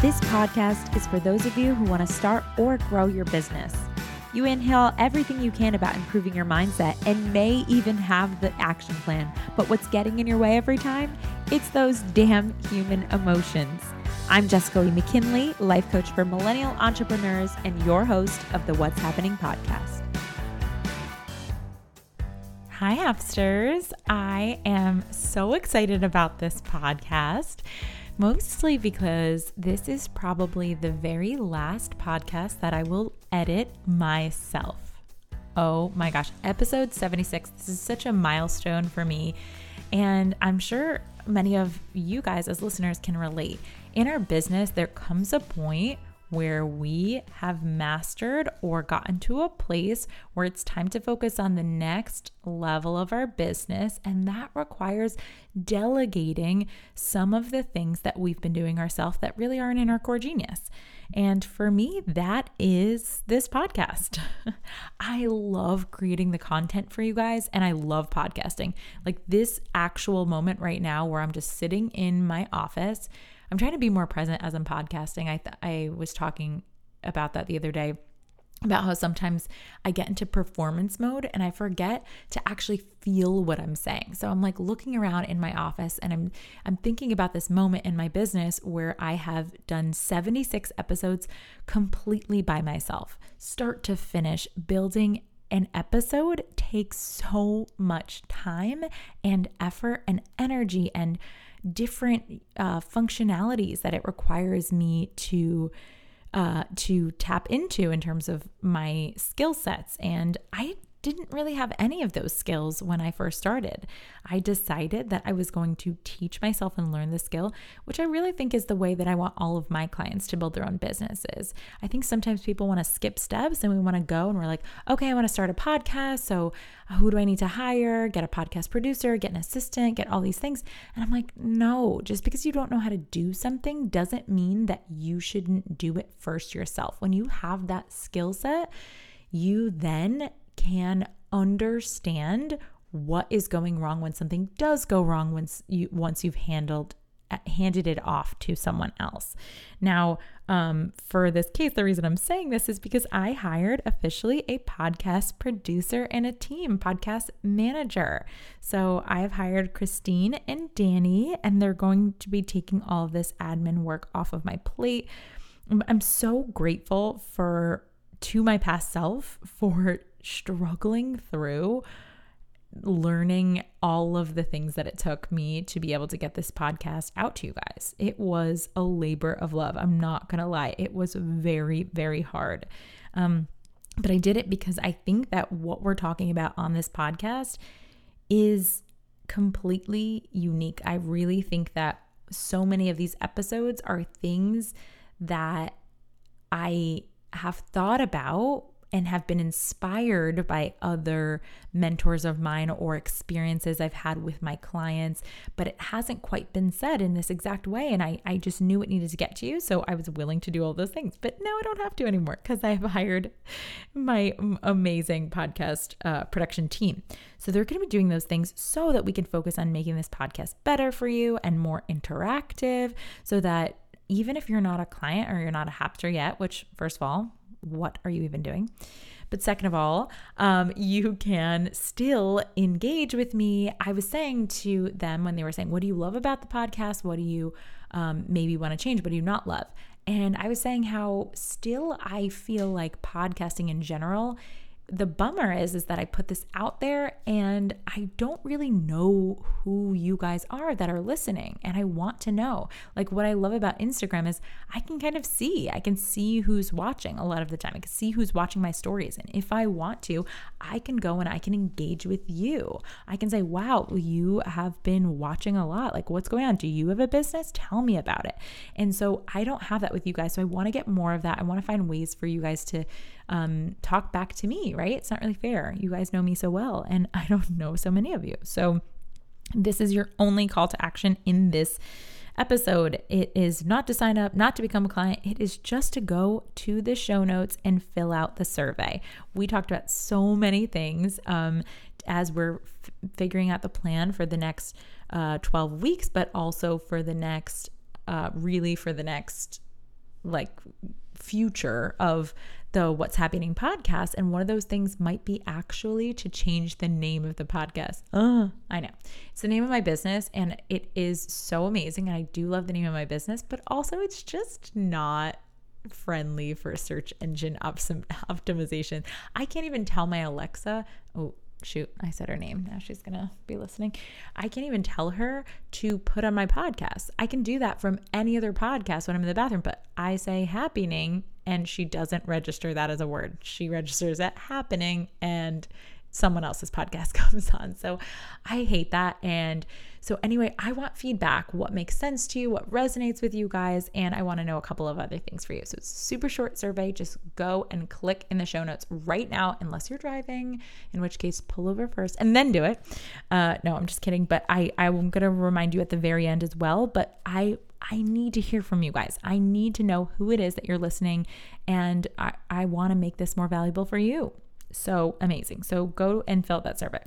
This podcast is for those of you who want to start or grow your business. You inhale everything you can about improving your mindset and may even have the action plan. But what's getting in your way every time? It's those damn human emotions. I'm Jessica Lee McKinley, life coach for millennial entrepreneurs and your host of the What's Happening podcast. Hi, Happsters. I am so excited about this podcast, mostly because this is probably the very last podcast that I will edit myself. Oh my gosh, episode 76. This is such a milestone for me. And I'm sure many of you guys, as listeners, can relate. In our business, there comes a point where we have mastered or gotten to a place where it's time to focus on the next level of our business. And that requires delegating some of the things that we've been doing ourselves that really aren't in our core genius. And for me, that is this podcast. I love creating the content for you guys and I love podcasting. Like this actual moment right now where I'm just sitting in my office I'm trying to be more present as I'm podcasting. I th- I was talking about that the other day about how sometimes I get into performance mode and I forget to actually feel what I'm saying. So I'm like looking around in my office and I'm I'm thinking about this moment in my business where I have done 76 episodes completely by myself. Start to finish building an episode takes so much time and effort and energy and different uh, functionalities that it requires me to uh, to tap into in terms of my skill sets. And I didn't really have any of those skills when I first started. I decided that I was going to teach myself and learn the skill, which I really think is the way that I want all of my clients to build their own businesses. I think sometimes people want to skip steps and we want to go and we're like, okay, I want to start a podcast. So uh, who do I need to hire? Get a podcast producer, get an assistant, get all these things. And I'm like, no, just because you don't know how to do something doesn't mean that you shouldn't do it first yourself. When you have that skill set, you then can understand what is going wrong when something does go wrong once you once you've handled handed it off to someone else. Now, um, for this case, the reason I'm saying this is because I hired officially a podcast producer and a team podcast manager. So I have hired Christine and Danny, and they're going to be taking all of this admin work off of my plate. I'm so grateful for to my past self for struggling through learning all of the things that it took me to be able to get this podcast out to you guys. It was a labor of love. I'm not going to lie. It was very, very hard. Um, but I did it because I think that what we're talking about on this podcast is completely unique. I really think that so many of these episodes are things that I have thought about and have been inspired by other mentors of mine or experiences I've had with my clients, but it hasn't quite been said in this exact way. And I, I just knew it needed to get to you. So I was willing to do all those things. But now I don't have to anymore because I've hired my amazing podcast uh, production team. So they're going to be doing those things so that we can focus on making this podcast better for you and more interactive so that even if you're not a client or you're not a happster yet, which, first of all, what are you even doing? But second of all, um, you can still engage with me. I was saying to them when they were saying, What do you love about the podcast? What do you um, maybe want to change? What do you not love? And I was saying how still I feel like podcasting in general the bummer is is that I put this out there and I don't really know who you guys are that are listening and I want to know. Like what I love about Instagram is I can kind of see. I can see who's watching a lot of the time. I can see who's watching my stories and if I want to, I can go and I can engage with you. I can say, "Wow, you have been watching a lot. Like what's going on? Do you have a business? Tell me about it." And so I don't have that with you guys. So I want to get more of that. I want to find ways for you guys to um, talk back to me, right? It's not really fair. You guys know me so well, and I don't know so many of you. So, this is your only call to action in this episode. It is not to sign up, not to become a client. It is just to go to the show notes and fill out the survey. We talked about so many things um, as we're f- figuring out the plan for the next uh, 12 weeks, but also for the next, uh, really for the next like future of the What's Happening podcast. And one of those things might be actually to change the name of the podcast. Uh, I know. It's the name of my business and it is so amazing. And I do love the name of my business, but also it's just not friendly for search engine optimization. I can't even tell my Alexa, oh, shoot, I said her name. Now she's going to be listening. I can't even tell her to put on my podcast. I can do that from any other podcast when I'm in the bathroom, but I say happening and she doesn't register that as a word. She registers it happening and someone else's podcast comes on. So I hate that. And so, anyway, I want feedback. What makes sense to you? What resonates with you guys? And I want to know a couple of other things for you. So, it's a super short survey. Just go and click in the show notes right now, unless you're driving, in which case, pull over first and then do it. Uh, no, I'm just kidding. But I, I'm going to remind you at the very end as well. But I, I need to hear from you guys. I need to know who it is that you're listening, and I, I want to make this more valuable for you. So amazing. So go and fill that survey.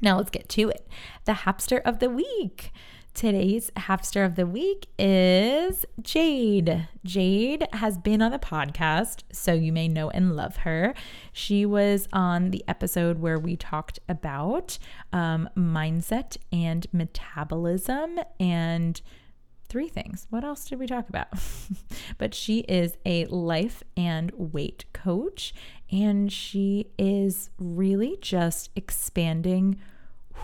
Now let's get to it. The Happster of the Week. Today's Happster of the Week is Jade. Jade has been on the podcast, so you may know and love her. She was on the episode where we talked about um, mindset and metabolism and three things. What else did we talk about? but she is a life and weight coach, and she is really just expanding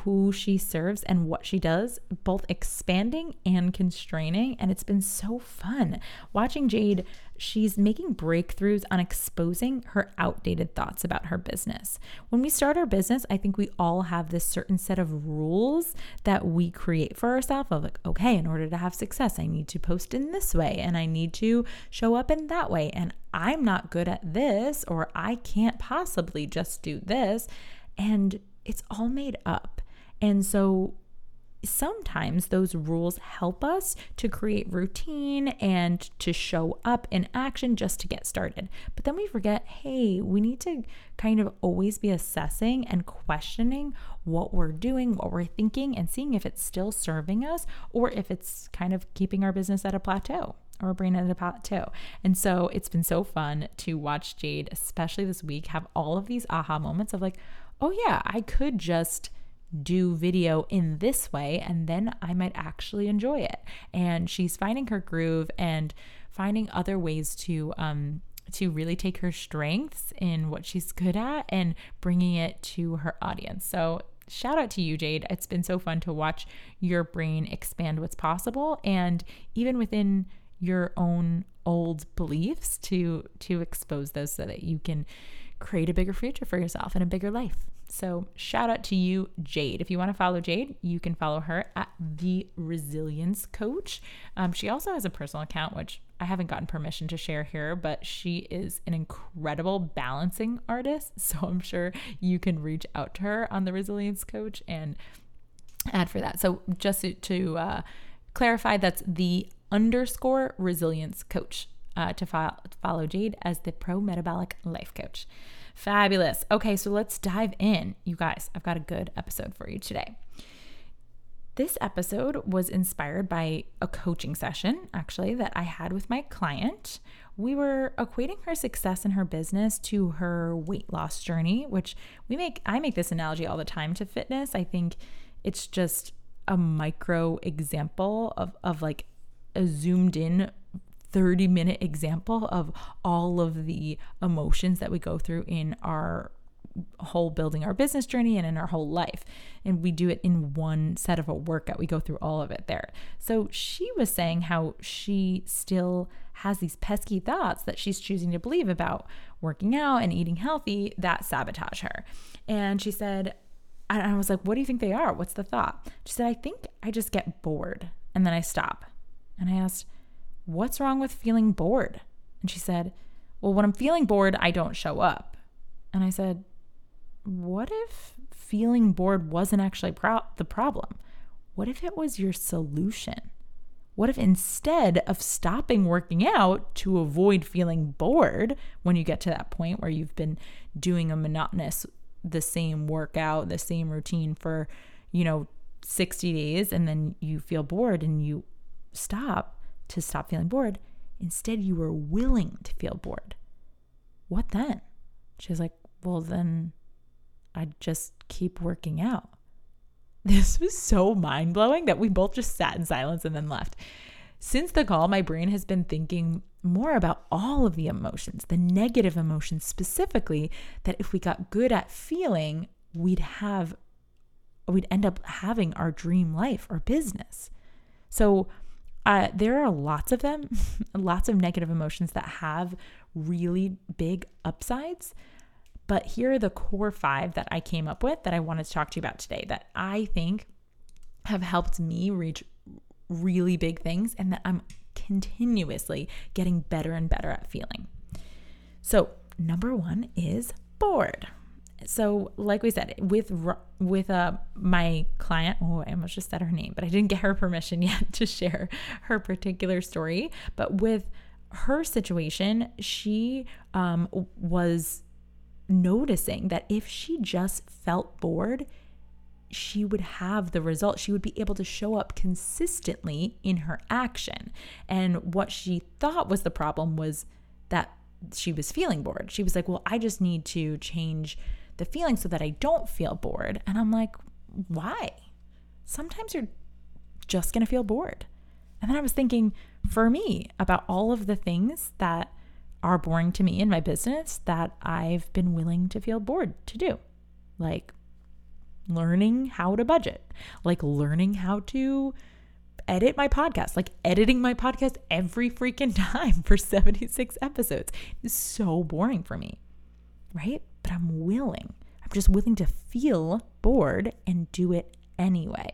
who she serves and what she does, both expanding and constraining. And it's been so fun watching Jade. She's making breakthroughs on exposing her outdated thoughts about her business. When we start our business, I think we all have this certain set of rules that we create for ourselves of like, okay, in order to have success, I need to post in this way and I need to show up in that way. And I'm not good at this, or I can't possibly just do this. And it's all made up. And so sometimes those rules help us to create routine and to show up in action just to get started. But then we forget hey, we need to kind of always be assessing and questioning what we're doing, what we're thinking, and seeing if it's still serving us or if it's kind of keeping our business at a plateau or bringing it at a plateau. And so it's been so fun to watch Jade, especially this week, have all of these aha moments of like, oh yeah, I could just do video in this way and then I might actually enjoy it. And she's finding her groove and finding other ways to um to really take her strengths in what she's good at and bringing it to her audience. So shout out to you, Jade. It's been so fun to watch your brain expand what's possible and even within your own old beliefs to to expose those so that you can create a bigger future for yourself and a bigger life. So, shout out to you, Jade. If you want to follow Jade, you can follow her at The Resilience Coach. Um, she also has a personal account, which I haven't gotten permission to share here, but she is an incredible balancing artist. So, I'm sure you can reach out to her on The Resilience Coach and add for that. So, just to, uh, clarify, that's the underscore resilience coach uh, to fo- follow Jade as the pro metabolic life coach. Fabulous. Okay, so let's dive in. You guys, I've got a good episode for you today. This episode was inspired by a coaching session, actually, that I had with my client. We were equating her success in her business to her weight loss journey, which we make, I make this analogy all the time to fitness. I think it's just a micro example of, of like a zoomed in 30 minute example of all of the emotions that we go through in our whole building our business journey and in our whole life. And we do it in one set of a workout. We go through all of it there. So she was saying how she still has these pesky thoughts that she's choosing to believe about working out and eating healthy that sabotage her. And she said, and I was like, what do you think they are? What's the thought? She said, I think I just get bored and then I stop. And I asked, What's wrong with feeling bored? And she said, Well, when I'm feeling bored, I don't show up. And I said, What if feeling bored wasn't actually pro- the problem? What if it was your solution? What if instead of stopping working out to avoid feeling bored when you get to that point where you've been doing a monotonous, the same workout, the same routine for, you know, 60 days and then you feel bored and you stop, to stop feeling bored, Instead, you were willing to feel bored. What then? She was like, Well, then I'd just keep working out. This was so mind blowing that we both just sat in silence and then left. Since the call, my brain has been thinking more about all of the emotions, the negative emotions specifically, that if we got good at feeling, we'd have, we'd end up having our dream life or business. So, uh, there are lots of them, lots of negative emotions that have really big upsides. But here are the core five that I came up with that I wanted to talk to you about today that I think have helped me reach really big things and that I'm continuously getting better and better at feeling. So, number 1 is bored. So, like we said, with with uh, my client, oh, I almost just said her name, but I didn't get her permission yet to share her particular story. But with her situation, she um, was noticing that if she just felt bored, she would have the result. She would be able to show up consistently in her action. And what she thought was the problem was that she was feeling bored. She was like, Well, I just need to change the feeling so that I don't feel bored. And I'm like, Why? Sometimes you're just going to feel bored. And then I was thinking for me about all of the things that are boring to me in my business that I've been willing to feel bored to do. Like learning how to budget, like learning how to edit my podcast, like editing my podcast every freaking time for 76 episodes is so boring for me, right? But I'm willing. I'm just willing to feel bored and do it anyway.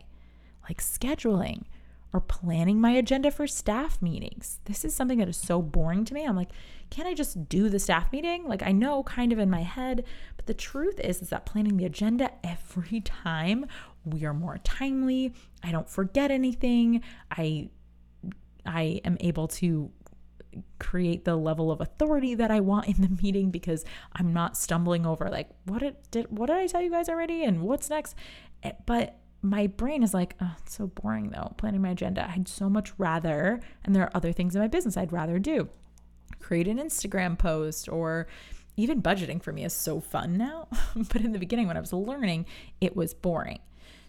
Like scheduling, or planning my agenda for staff meetings. This is something that is so boring to me. I'm like, can't I just do the staff meeting? Like I know kind of in my head, but the truth is is that planning the agenda every time we are more timely. I don't forget anything. I I am able to create the level of authority that I want in the meeting because I'm not stumbling over like what did, did what did I tell you guys already and what's next? Eh, but my brain is like, oh, it's so boring though, planning my agenda. I'd so much rather, and there are other things in my business I'd rather do. Create an Instagram post or even budgeting for me is so fun now. but in the beginning, when I was learning, it was boring.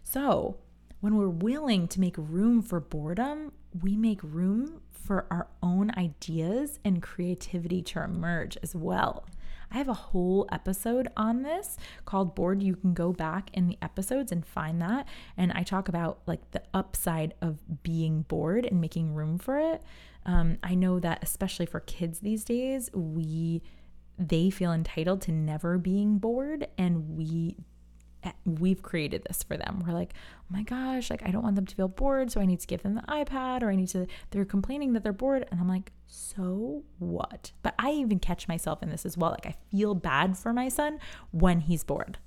So when we're willing to make room for boredom, we make room for our own ideas and creativity to emerge as well. I have a whole episode on this called Bored. You can go back in the episodes and find that. And I talk about like the upside of being bored and making room for it. Um, I know that especially for kids these days, we they feel entitled to never being bored and we we've created this for them. We're like, oh my gosh, like I don't want them to feel bored, so I need to give them the iPad or I need to, they're complaining that they're bored. And I'm like, so what? But I even catch myself in this as well. Like I feel bad for my son when he's bored.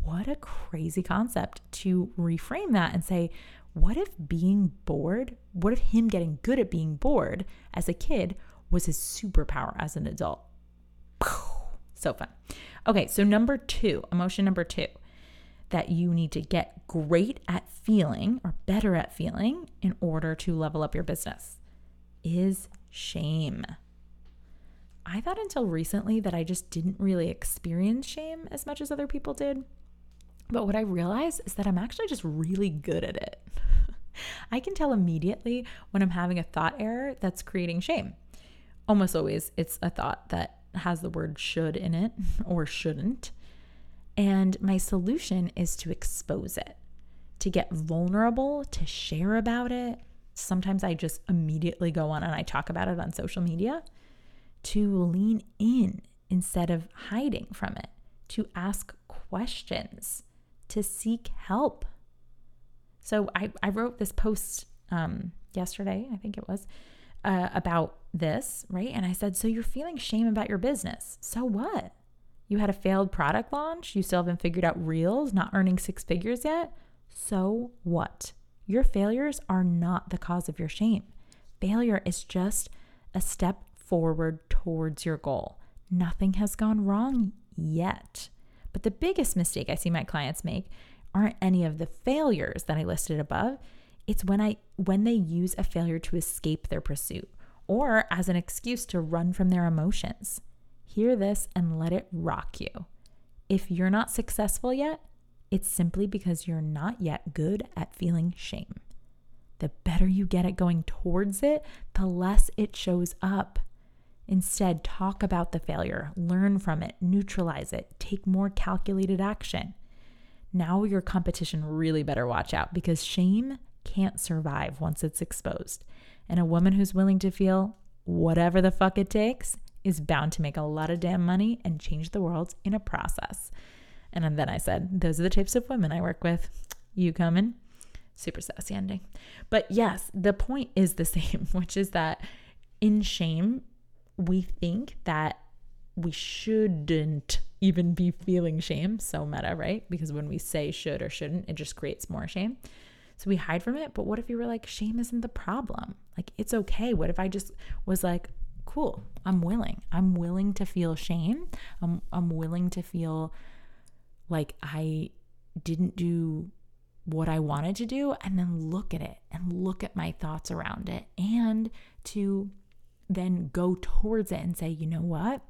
What a crazy concept to reframe that and say, what if being bored, what if him getting good at being bored as a kid was his superpower as an adult? So fun. Okay, so number two, emotion number two that you need to get great at feeling or better at feeling in order to level up your business is shame. I thought until recently that I just didn't really experience shame as much as other people did. But what I realized is that I'm actually just really good at it. I can tell immediately when I'm having a thought error that's creating shame. Almost always, it's a thought that has the word should in it or shouldn't. And my solution is to expose it, to get vulnerable, to share about it. Sometimes I just immediately go on and I talk about it on social media, to lean in instead of hiding from it, to ask questions, to seek help. So I, I wrote this post um, yesterday, I think it was, uh, about this, right? And I said, So you're feeling shame about your business. So what? You had a failed product launch, you still haven't figured out reels, not earning six figures yet. So what? Your failures are not the cause of your shame. Failure is just a step forward towards your goal. Nothing has gone wrong yet. But the biggest mistake I see my clients make aren't any of the failures that I listed above. It's when I when they use a failure to escape their pursuit or as an excuse to run from their emotions. Hear this and let it rock you. If you're not successful yet, it's simply because you're not yet good at feeling shame. The better you get at going towards it, the less it shows up. Instead, talk about the failure, learn from it, neutralize it, take more calculated action. Now, your competition really better watch out because shame can't survive once it's exposed. And a woman who's willing to feel whatever the fuck it takes is bound to make a lot of damn money and change the world in a process. And then I said, Those are the types of women I work with. You coming? Super sassy ending. But yes, the point is the same, which is that in shame, we think that we shouldn't even be feeling shame. So meta, right? Because when we say should or shouldn't, it just creates more shame. So we hide from it. But what if you were like, shame isn't the problem? Like, it's okay. What if I just was like, cool, I'm willing. I'm willing to feel shame. I'm, I'm willing to feel like I didn't do what I wanted to do and then look at it and look at my thoughts around it and to then go towards it and say, you know what?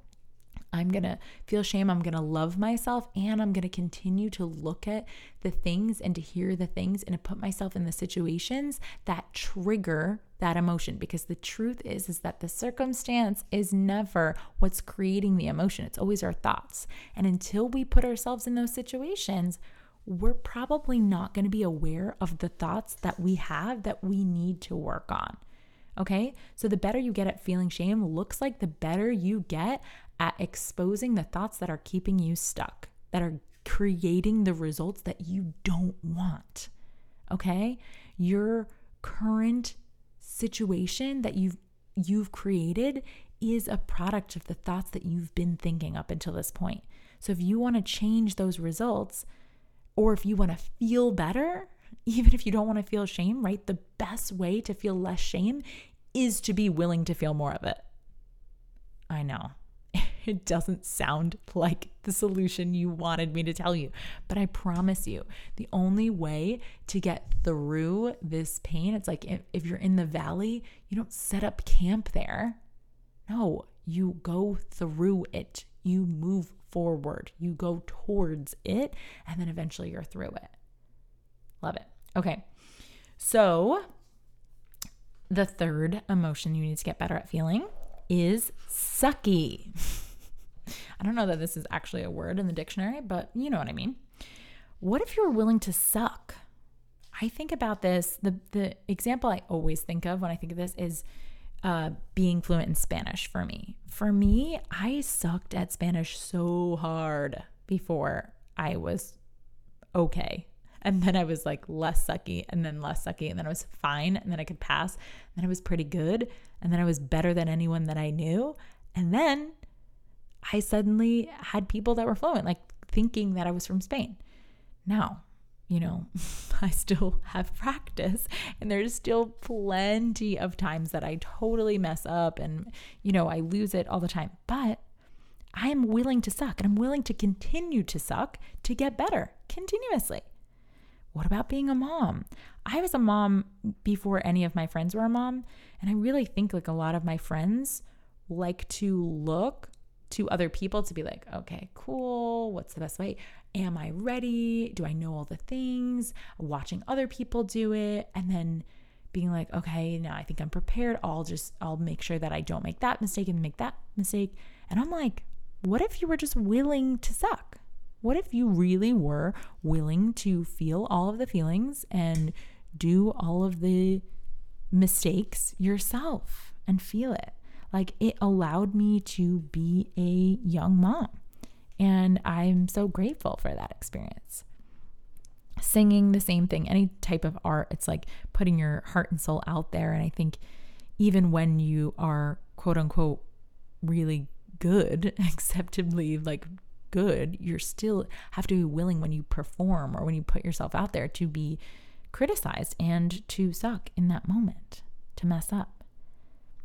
I'm going to feel shame. I'm going to love myself and I'm going to continue to look at the things and to hear the things and to put myself in the situations that trigger that emotion because the truth is is that the circumstance is never what's creating the emotion. It's always our thoughts. And until we put ourselves in those situations, we're probably not going to be aware of the thoughts that we have that we need to work on. Okay. So the better you get at feeling shame looks like the better you get at exposing the thoughts that are keeping you stuck, that are creating the results that you don't want. Okay? Your current situation that you've you've created is a product of the thoughts that you've been thinking up until this point. So if you want to change those results or if you want to feel better, even if you don't want to feel shame, right? The best way to feel less shame is to be willing to feel more of it. I know. It doesn't sound like the solution you wanted me to tell you, but I promise you, the only way to get through this pain, it's like if you're in the valley, you don't set up camp there. No, you go through it. You move forward. You go towards it, and then eventually you're through it. Love it. Okay. So, the third emotion you need to get better at feeling is sucky. I don't know that this is actually a word in the dictionary, but you know what I mean. What if you were willing to suck? I think about this. The the example I always think of when I think of this is uh, being fluent in Spanish for me. For me, I sucked at Spanish so hard before I was okay. And then I was like less sucky and then less sucky. And then I was fine. And then I could pass. And then I was pretty good. And then I was better than anyone that I knew. And then I suddenly had people that were fluent, like thinking that I was from Spain. Now, you know, I still have practice and there's still plenty of times that I totally mess up and, you know, I lose it all the time. But I am willing to suck and I'm willing to continue to suck to get better continuously. What about being a mom? I was a mom before any of my friends were a mom. And I really think like a lot of my friends like to look to other people to be like, okay, cool. What's the best way? Am I ready? Do I know all the things? Watching other people do it. And then being like, okay, now I think I'm prepared. I'll just, I'll make sure that I don't make that mistake and make that mistake. And I'm like, what if you were just willing to suck? What if you really were willing to feel all of the feelings and do all of the mistakes yourself and feel it? like it allowed me to be a young mom. And I'm so grateful for that experience. Singing, the same thing, any type of art, it's like putting your heart and soul out there. And I think even when you are quote unquote really good, acceptably like good, you're still have to be willing when you perform or when you put yourself out there to be criticized and to suck in that moment, to mess up.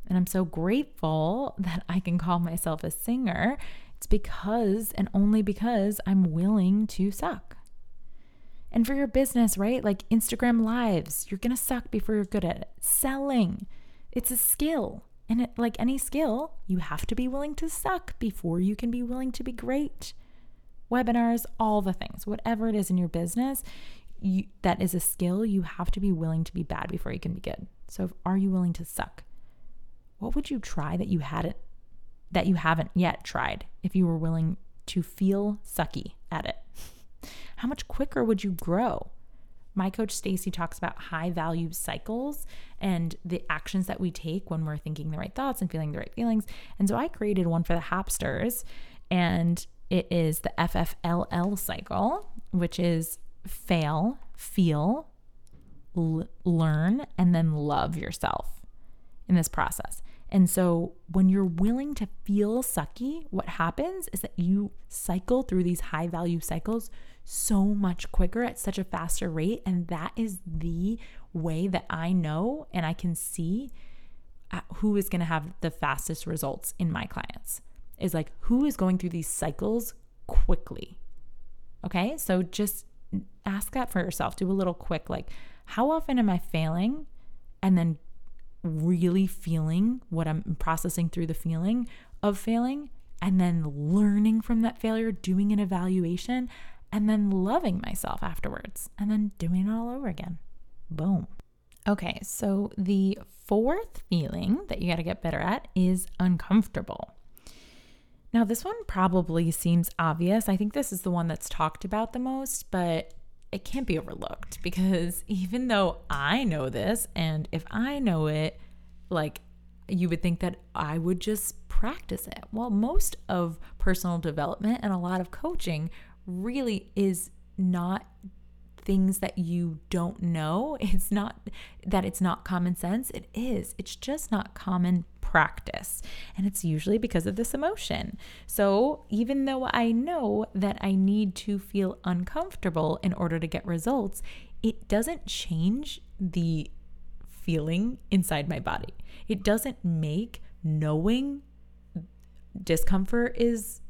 And I'm so grateful that I can call myself a singer. It's because and only because I'm willing to suck. And for your business, right? Like Instagram lives, you're going to suck before you're good at it. Selling, it's a skill. And it, like any skill, you have to be willing to suck before you can be willing to be great. Webinars, all the things, whatever it is in your business, you, that is a skill, you have to be willing to be bad before you can be good. So, are you willing to suck? What would you try that you hadn't that you haven't yet tried if you were willing to feel sucky at it? How much quicker would you grow? My coach Stacy talks about high value cycles and the actions that we take when we're thinking the right thoughts and feeling the right feelings. And so I created one for the Happsters, and it is the FFLL cycle, which is fail, feel, l- learn, and then love yourself in this process. And so when you're willing to feel sucky, what happens is that you cycle through these high value cycles so much quicker at such a faster rate. And that is the way that I know and I can see uh, who is going to have the fastest results in my clients is like who is going through these cycles quickly. Okay. So just ask that for yourself. Do a little quick, like, how often am I failing? And then really feeling what I'm processing through the feeling of failing, and then learning from that failure, doing an evaluation, and then loving myself afterwards, and then doing it all over again. Boom. Okay, so the fourth feeling that you got to get better at is uncomfortable. Now, this one probably seems obvious. I think this is the one that's talked about the most, but it can't be overlooked because even though I know this, and if I know it, like you would think that I would just practice it. Well, most of personal development and a lot of coaching really is not things that you don't know. It's not that it's not common sense. It is. It's just not common practice. And it's usually because of this emotion. So even though I know that I need to feel uncomfortable in order to get results, it doesn't change the feeling inside my body. It doesn't make knowing discomfort is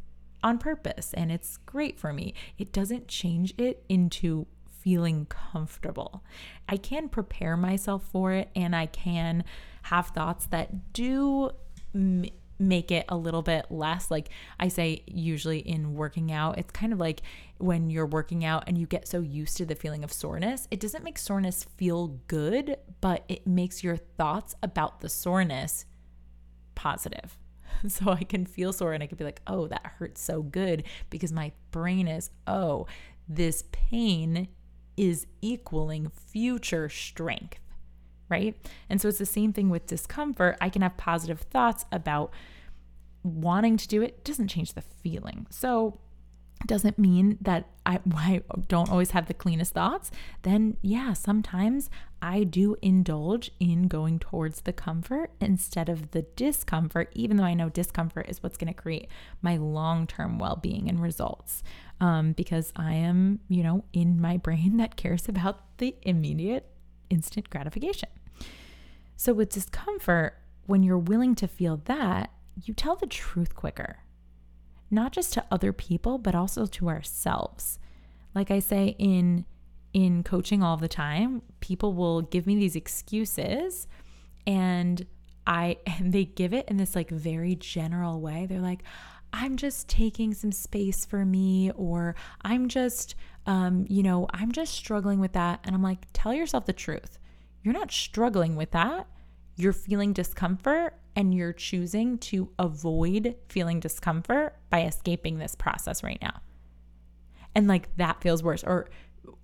on purpose and it's great for me. It doesn't change it into feeling comfortable. I can prepare myself for it and I can have thoughts that do m- make it a little bit less like I say usually in working out it's kind of like when you're working out and you get so used to the feeling of soreness it doesn't make soreness feel good but it makes your thoughts about the soreness positive so I can feel sore and I can be like, oh, that hurts so good because my brain is, oh, this pain is equaling future strength, right? And so it's the same thing with discomfort. I can have positive thoughts about wanting to do it, it doesn't change the feeling. So doesn't mean that I, I, don't always have the cleanest thoughts, then yeah, sometimes I do indulge in going towards the comfort instead of the discomfort, even though I know discomfort is what's going to create my long term well being and results. Um, because I am, you know, in my brain that cares about the immediate instant gratification. So with discomfort, when you're willing to feel that, you tell the truth quicker not just to other people, but also to ourselves. Like I say in in coaching all the time, people will give me these excuses and I and they give it in this like very general way. They're like, I'm just taking some space for me, or I'm just, um, you know, I'm just struggling with that. And I'm like, tell yourself the truth. You're not struggling with that. You're feeling discomfort and you're choosing to avoid feeling discomfort by escaping this process right now. And like that feels worse. Or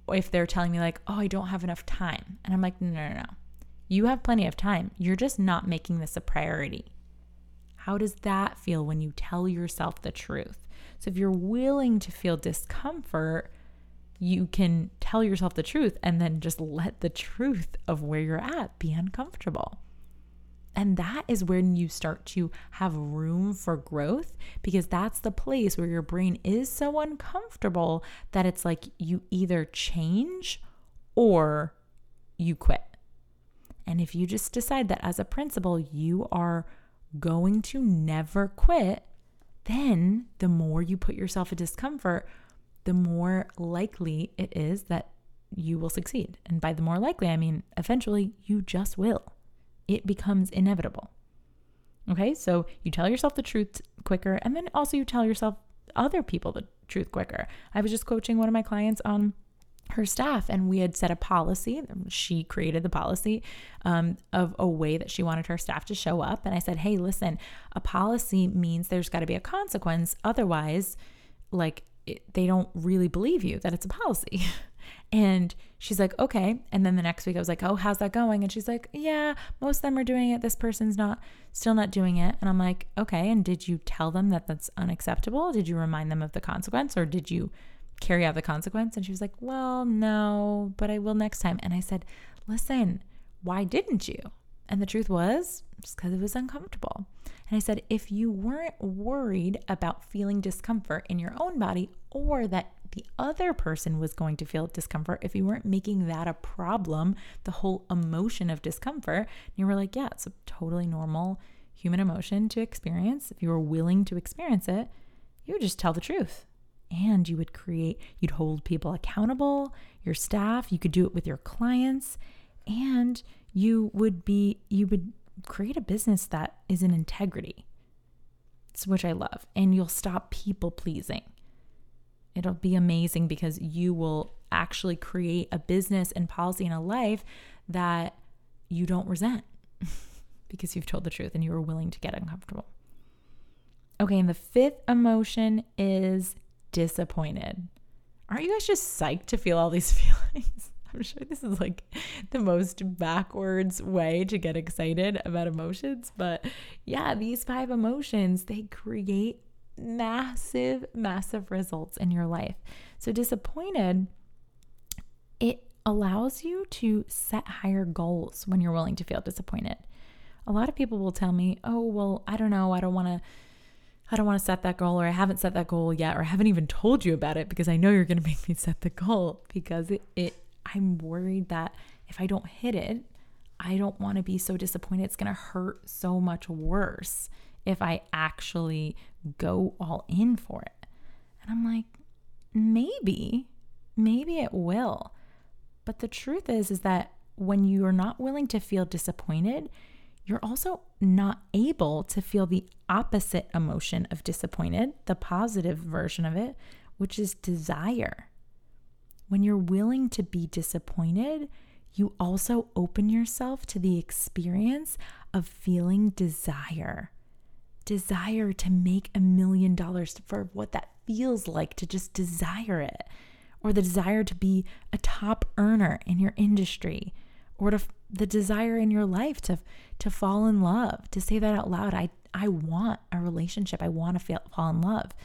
if they're telling me, like, oh, I don't have enough time. And I'm like, no, no, no. You have plenty of time. You're just not making this a priority. How does that feel when you tell yourself the truth? So if you're willing to feel discomfort, you can tell yourself the truth and then just let the truth of where you're at be uncomfortable. And that is when you start to have room for growth because that's the place where your brain is so uncomfortable that it's like you either change or you quit. And if you just decide that as a principle, you are going to never quit, then the more you put yourself in discomfort, the more likely it is that you will succeed. And by the more likely, I mean eventually you just will it becomes inevitable. Okay, so you tell yourself the truth quicker, and then also you tell yourself other people the truth quicker. I was just coaching one of my clients on her staff and we had set a policy she created the policy um, of a way that she wanted her staff to show up and i said hey listen a policy means there's got to be a consequence otherwise like it, they don't really believe you that it's a policy and she's like okay and then the next week i was like oh how's that going and she's like yeah most of them are doing it this person's not still not doing it and i'm like okay and did you tell them that that's unacceptable did you remind them of the consequence or did you carry out the consequence? And she was like, Well, no, but I will next time. And I said, Listen, why didn't you? And the truth was, just because it was uncomfortable. And I said, if you weren't worried about feeling discomfort in your own body or that the other person was going to feel discomfort, if you weren't making that a problem, the whole emotion of discomfort, you were like, yeah, it's a totally normal human emotion to experience. If you were willing to experience it, you would just tell the truth and you would create, you'd hold people accountable, your staff, you could do it with your clients, and you would be, you would create a business that is in integrity, which I love. And you'll stop people pleasing. It'll be amazing because you will actually create a business and policy and a life that you don't resent because you've told the truth and you were willing to get uncomfortable. Okay, and the fifth emotion is disappointed. Aren't you guys just psyched to feel all these feelings? I'm sure this is like the most backwards way to get excited about emotions, but yeah, these five emotions, they create massive massive results in your life. So disappointed it allows you to set higher goals when you're willing to feel disappointed. A lot of people will tell me, "Oh, well, I don't know, I don't want to I don't want to set that goal, or I haven't set that goal yet, or I haven't even told you about it because I know you're going to make me set the goal because it, it I'm worried that if I don't hit it, I don't want to be so disappointed. It's going to hurt so much worse if I actually go all in for it. And I'm like, maybe, maybe it will. But the truth is, is that when you are not willing to feel disappointed, you're also not able to feel the opposite emotion of disappointed, the positive version of it, which is desire. When you're willing to be disappointed, you also open yourself to the experience of feeling desire. Desire to make a million dollars for what that feels like to just desire it, or the desire to be a top earner in your industry, or to the desire in your life to to fall in love, to say that out loud. I I want a relationship. I want to feel, fall in love.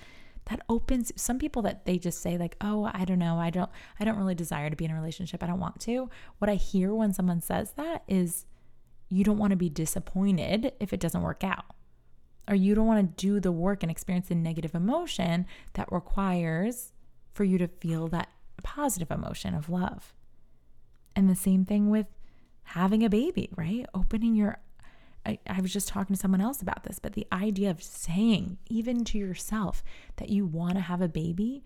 That opens some people that they just say like, "Oh, I don't know. I don't I don't really desire to be in a relationship. I don't want to." What I hear when someone says that is you don't want to be disappointed if it doesn't work out. Or you don't want to do the work and experience the negative emotion that requires for you to feel that positive emotion of love. And the same thing with having a baby, right? Opening your I, I, was just talking to someone else about this, but the idea of saying, even to yourself, that you want to have a baby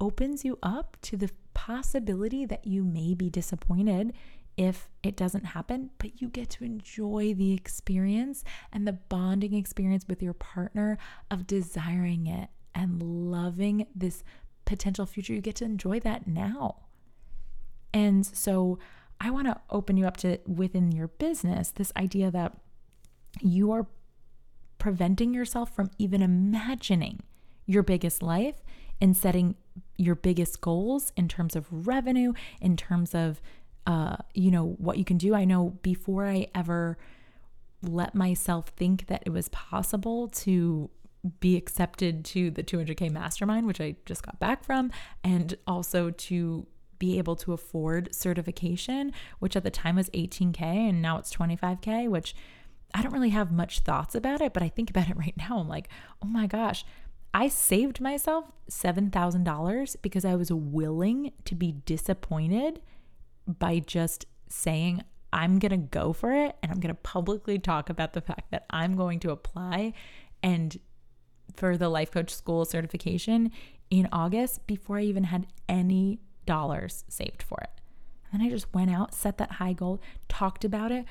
opens you up to the possibility that you may be disappointed if it doesn't happen, but you get to enjoy the experience and the bonding experience with your partner of desiring it and loving this potential future. You get to enjoy that now. And so, I want to open you up to within your business this idea that you are preventing yourself from even imagining your biggest life and setting your biggest goals in terms of revenue, in terms of uh, you know, what you can do. I know before I ever let myself think that it was possible to be accepted to the 200K mastermind, which I just got back from, and also to be able to afford certification, which at the time was 18K and now it's 25K, which I don't really have much thoughts about it, but I think about it right now. I'm like, oh my gosh, I saved myself $7,000 because I was willing to be disappointed by just saying, I'm going to go for it and I'm going to publicly talk about the fact that I'm going to apply and for the life coach school certification in August before I even had any dollars saved for it. And then I just went out, set that high goal, talked about it,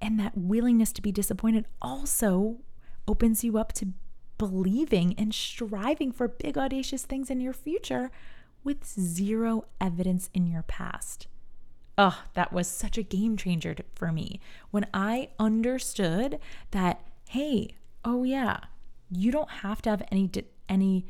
and that willingness to be disappointed also opens you up to believing and striving for big, audacious things in your future with zero evidence in your past. Oh, that was such a game changer for me when I understood that, hey, oh yeah, you don't have to have any any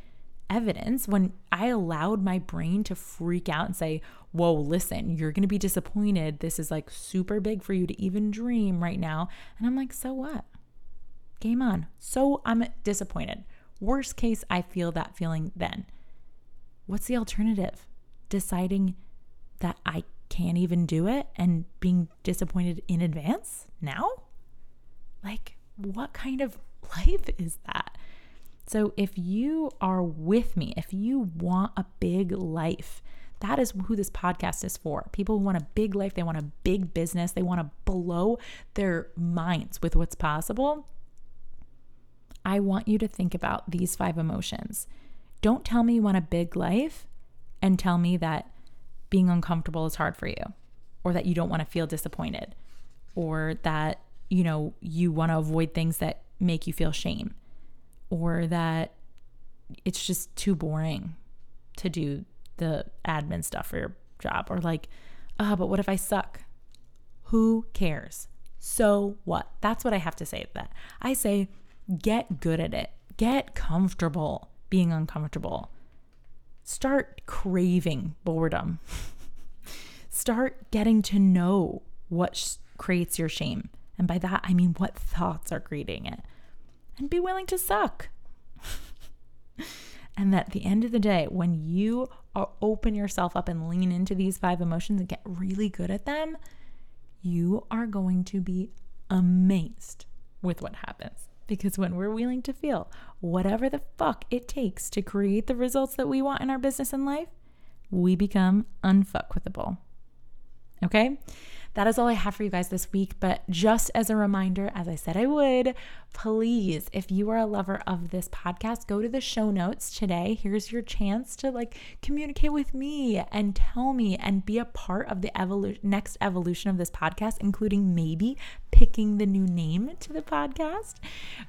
evidence when I allowed my brain to freak out and say, Whoa, listen, you're going to be disappointed. This is like super big for you to even dream right now. And I'm like, So what? Game on. So I'm disappointed. Worst case, I feel that feeling then. What's the alternative? Deciding that I can't even do it and being disappointed in advance now? Like, what kind of life is that? So, if you are with me, if you want a big life, that is who this podcast is for. People who want a big life, they want a big business, they want to blow their minds with what's possible. I want you to think about these five emotions. Don't tell me you want a big life and tell me that being uncomfortable is hard for you or that you don't want to feel disappointed or that you know you want to avoid things that make you feel shame or that it's just too boring to do the admin stuff for your job or like ah oh, but what if i suck? Who cares? So what? That's what i have to say to that. I say get good at it. Get comfortable being uncomfortable start craving boredom start getting to know what sh- creates your shame and by that i mean what thoughts are creating it and be willing to suck. and at the end of the day, when you are, open yourself up and lean into these five emotions and get really good at them, you are going to be amazed with what happens. Because when we're willing to feel whatever the fuck it takes to create the results that we want in our business and life, we become unfuckwithable. Okay? that is all I have for you guys this week. But just as a reminder, as I said I would, please, if you are a lover of this podcast, go to the show notes today. Here's your chance to like communicate with me and tell me and be a part of the next evolution of this podcast, including maybe picking the new name to the podcast.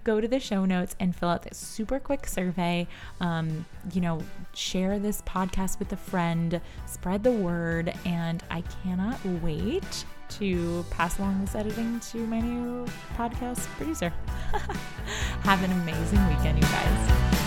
Go to the show notes and fill out this super quick survey. Um, you know, share this podcast with a friend, spread the word, and I cannot wait to pass along this editing to my new podcast producer. Have an amazing weekend, you guys.